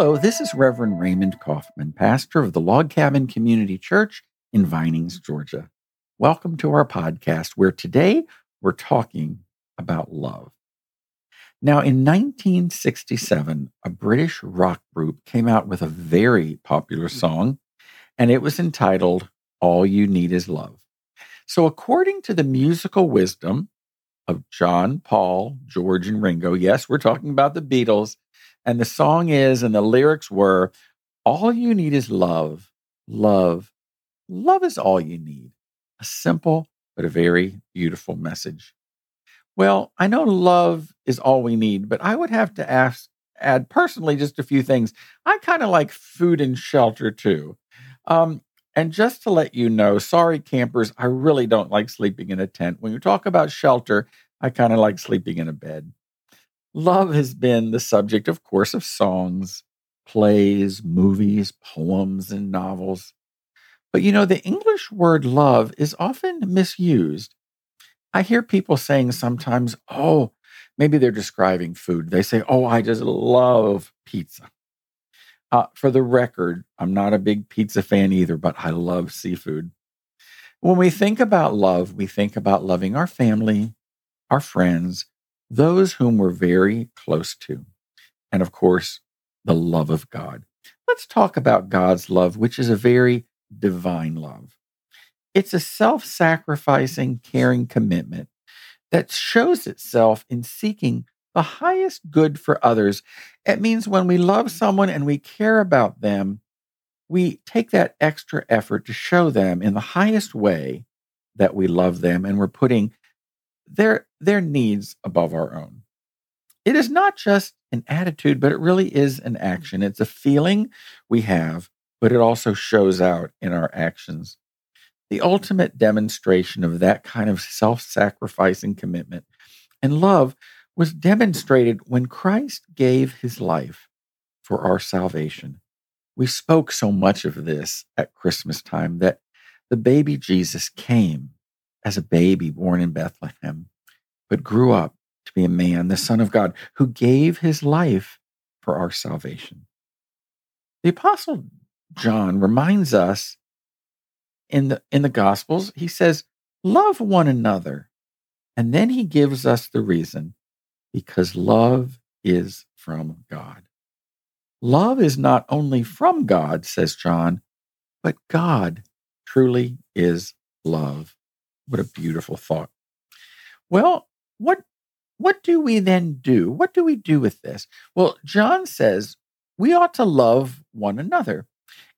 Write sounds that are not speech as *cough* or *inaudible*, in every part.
Hello, this is Reverend Raymond Coffman, pastor of the Log Cabin Community Church in Vinings, Georgia. Welcome to our podcast, where today we're talking about love. Now, in 1967, a British rock group came out with a very popular hmm. song, and it was entitled All You Need Is Love. So, according to the musical wisdom of John, Paul, George, and Ringo, yes, we're talking about the Beatles, and the song is, and the lyrics were, All you need is love. Love. Love is all you need. A simple but a very beautiful message. Well, I know love is all we need, but I would have to ask, add personally just a few things. I kind of like food and shelter too. Um, and just to let you know, sorry, campers, I really don't like sleeping in a tent. When you talk about shelter, I kind of like sleeping in a bed. Love has been the subject, of course, of songs, plays, movies, poems, and novels. But you know, the English word love is often misused. I hear people saying sometimes, oh, maybe they're describing food. They say, oh, I just love pizza. Uh, for the record, I'm not a big pizza fan either, but I love seafood. When we think about love, we think about loving our family, our friends, those whom we're very close to, and of course, the love of God. Let's talk about God's love, which is a very divine love. It's a self sacrificing, caring commitment that shows itself in seeking the highest good for others. It means when we love someone and we care about them, we take that extra effort to show them in the highest way that we love them and we're putting their their needs above our own. It is not just an attitude, but it really is an mm-hmm. action. It's a feeling we have, but it also shows out in our actions. The ultimate demonstration of that kind of self sacrificing commitment and love was demonstrated when Christ gave his life for our salvation. We spoke so much of this at Christmas time that the baby Jesus came as a baby born in Bethlehem, but grew up to be a man, the Son of God, who gave his life for our salvation. The Apostle John reminds us in the, in the Gospels, he says, Love one another. And then he gives us the reason because love is from God. Love is not only from God, says John, but God truly is love. What a beautiful thought. Well, what what do we then do? What do we do with this? Well, John says we ought to love one another.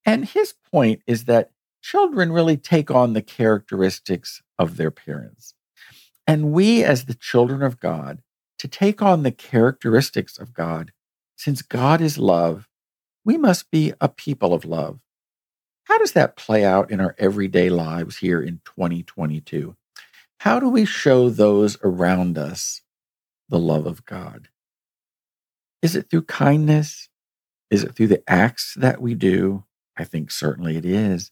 And his point is that children really take on the characteristics of their parents. And we, as the children of God, to take on the characteristics of God, since God is love, we must be a people of love. How does that play out in our everyday lives here in 2022? How do we show those around us the love of God? Is it through kindness? Is it through the acts that we do? I think certainly it is.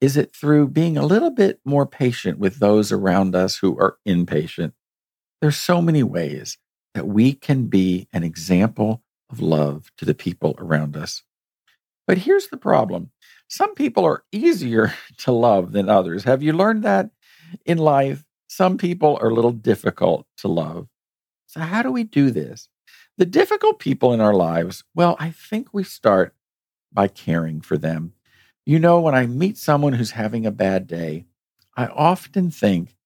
Is it through being a little bit more patient with those around us who are impatient? There's so many ways that we can be an example of love to the people around us. But here's the problem some people are easier *laughs* to love than others. Have you learned that in life? Some people are a little difficult to love. So, how do we do this? The difficult people in our lives, well, I think we start by caring for them. You know, when I meet someone who's having a bad day, I often think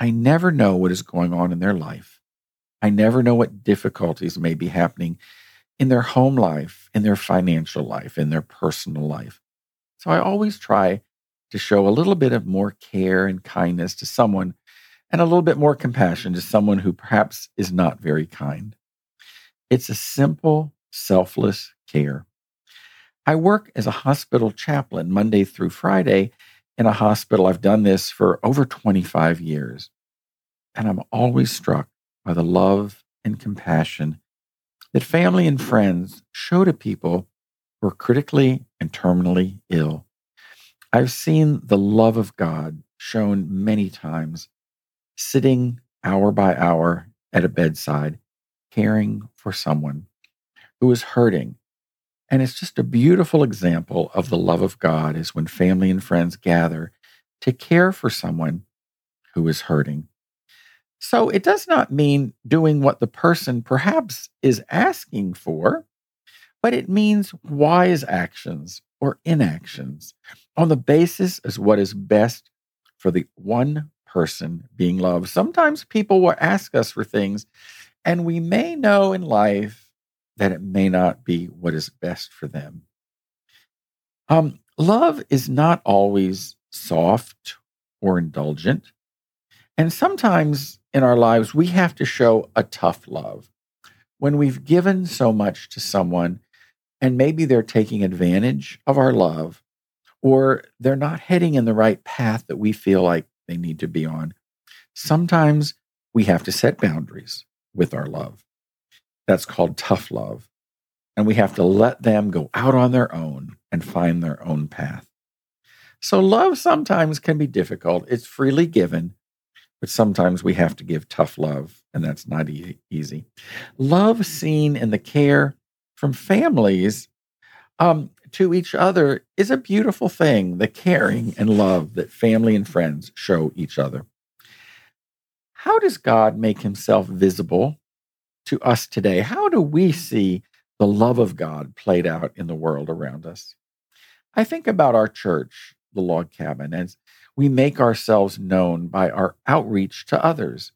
I never know what is going on in their life. I never know what difficulties may be happening in their home life, in their financial life, in their personal life. So I always try to show a little bit of more care and kindness to someone and a little bit more compassion to someone who perhaps is not very kind. It's a simple, selfless care. I work as a hospital chaplain Monday through Friday in a hospital. I've done this for over 25 years. And I'm always struck by the love and compassion that family and friends show to people who are critically and terminally ill. I've seen the love of God shown many times, sitting hour by hour at a bedside, caring for someone who is hurting And it's just a beautiful example of the love of God is when family and friends gather to care for someone who is hurting. So it does not mean doing what the person perhaps is asking for, but it means wise actions or inactions on the basis as what is best for the one person being loved. Sometimes people will ask us for things, and we may know in life that it may not be what is best for them. Um, love is not always soft or indulgent. And sometimes in our lives, we have to show a tough love. When we've given so much to someone, and maybe they're taking advantage of our love, or they're not heading in the right path that we feel like they need to be on, sometimes we have to set boundaries with our love. That's called tough love. And we have to let them go out on their own and find their own path. So, love sometimes can be difficult. It's freely given, but sometimes we have to give tough love, and that's not e- easy. Love seen in the care from families um, to each other is a beautiful thing the caring and love that family and friends show each other. How does God make himself visible to us today? How do we see the love of God played out in the world around us? I think about our church, the log cabin, as we make ourselves known by our outreach to others.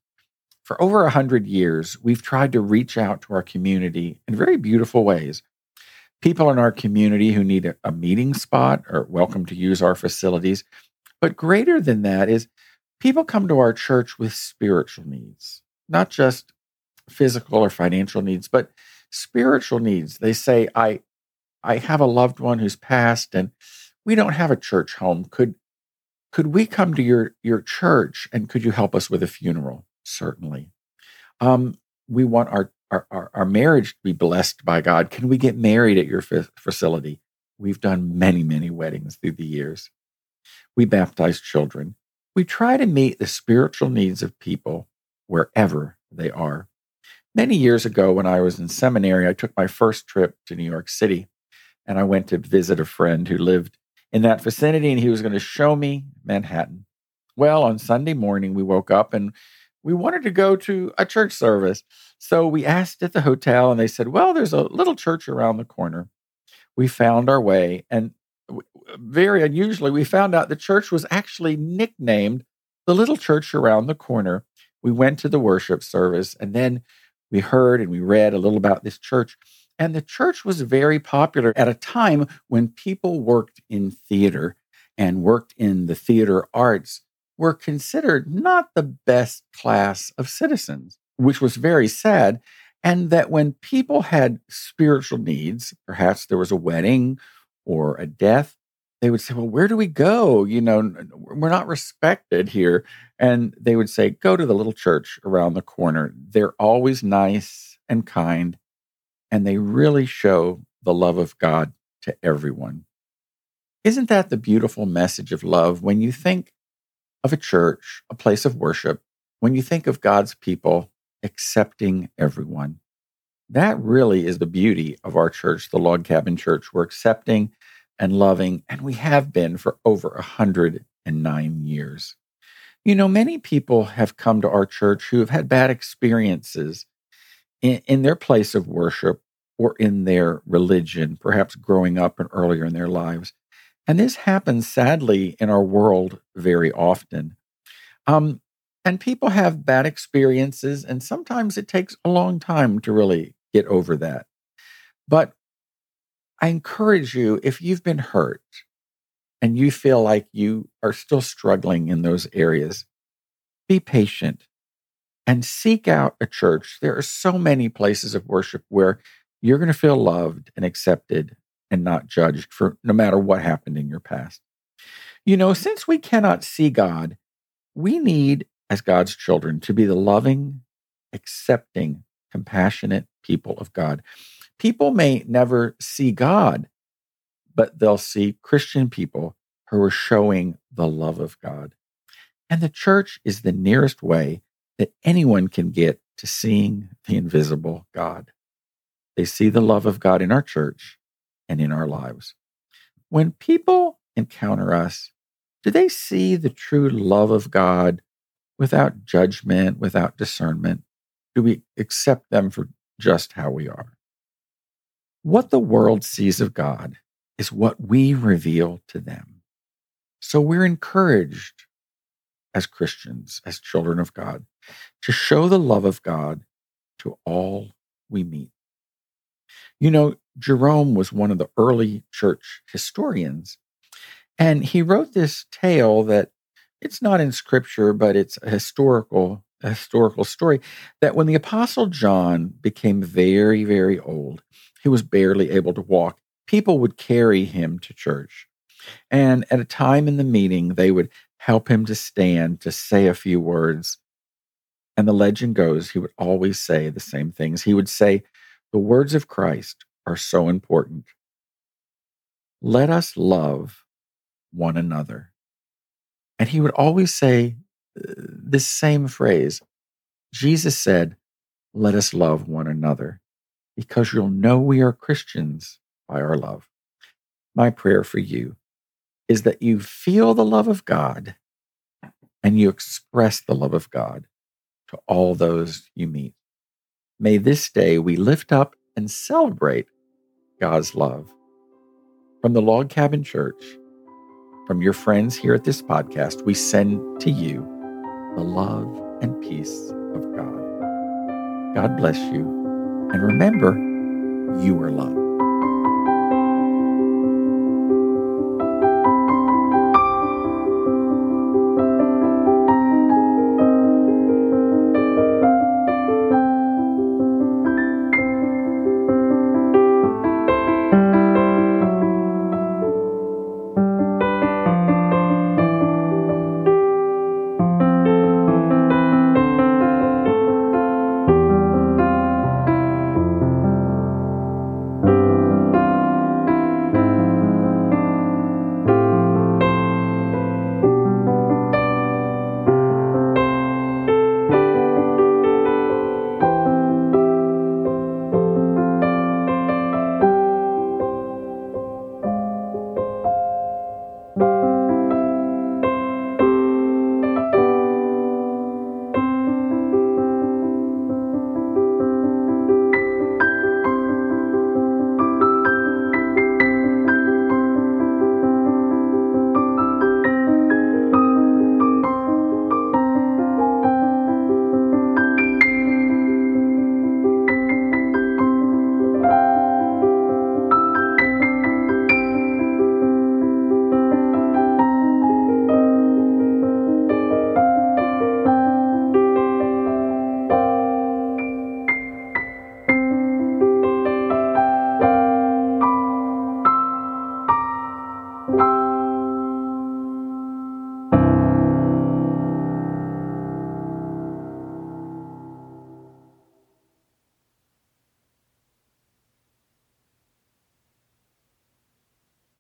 For over a hundred years, we've tried to reach out to our community in very beautiful ways. People in our community who need a meeting spot are welcome to use our facilities. But greater than that is people come to our church with spiritual needs, not just physical or financial needs, but spiritual needs. They say, I I have a loved one who's passed and we don't have a church home. Could could we come to your your church and could you help us with a funeral? Certainly. Um, we want our, our our, marriage to be blessed by god. Can we get married at your f- facility? We've done many many weddings through the years. We baptize children. We try to meet the spiritual needs of people wherever they are. Many years ago when i was in seminary i took my first trip to new york city and i went to visit a friend who lived in that vicinity and he was going to show me Manhattan. Well, on Sunday morning, we woke up and we wanted to go to a church service. So we asked at the hotel and they said, well, there's a little church around the corner. We found our way and very unusually, we found out the church was actually nicknamed the little church around the corner. We went to the worship service and then we heard and we read a little about this church. And the church was very popular at a time when people worked in theater and worked in the theater arts were considered not the best class of citizens, which was very sad. And that when people had spiritual needs, perhaps there was a wedding or a death, they would say, Well, where do we go? You know, we're not respected here. And they would say, Go to the little church around the corner. They're always nice and kind and they really show the love of God to everyone. Isn't that the beautiful message of love when you think of a church, a place of worship, when you think of God's people accepting everyone? That really is the beauty of our church, the Log Cabin Church. We're accepting and loving, and we have been for over 109 years. You know, many people have come to our church who have had bad experiences in, in their place of worship or in their religion, perhaps growing up and earlier in their lives. And this happens sadly in our world very often. Um, and people have bad experiences, and sometimes it takes a long time to really get over that. But I encourage you, if you've been hurt and you feel like you are still struggling in those areas, be patient and seek out a church. There are so many places of worship where you're going to feel loved and accepted and not judged for no matter what happened in your past. You know, since we cannot see God, we need, as God's children, to be the loving, accepting, compassionate people of God. People may never see God, but they'll see Christian people who are showing the love of God. And the church is the nearest way that anyone can get to seeing the invisible God. They see the love of God in our church and in our lives. When people encounter us, do they see the true love of God without judgment, without discernment? Do we accept them for just how we are? What the world sees of God is what we reveal to them. So we're encouraged as Christians, as children of God, to show the love of God to all we meet. You know, Jerome was one of the early church historians, and he wrote this tale that it's not in scripture, but it's a historical a historical story that when the apostle John became very very old, he was barely able to walk. People would carry him to church. And at a time in the meeting, they would help him to stand to say a few words. And the legend goes, he would always say the same things. He would say, The words of Christ are so important. Let us love one another. And he would always say uh, this same phrase Jesus said, Let us love one another, because you'll know we are Christians by our love. My prayer for you is that you feel the love of God and you express the love of God to all those you meet. May this day we lift up and celebrate God's love. From the Log Cabin Church, from your friends here at this podcast, we send to you the love and peace of God. God bless you. And remember, you are loved.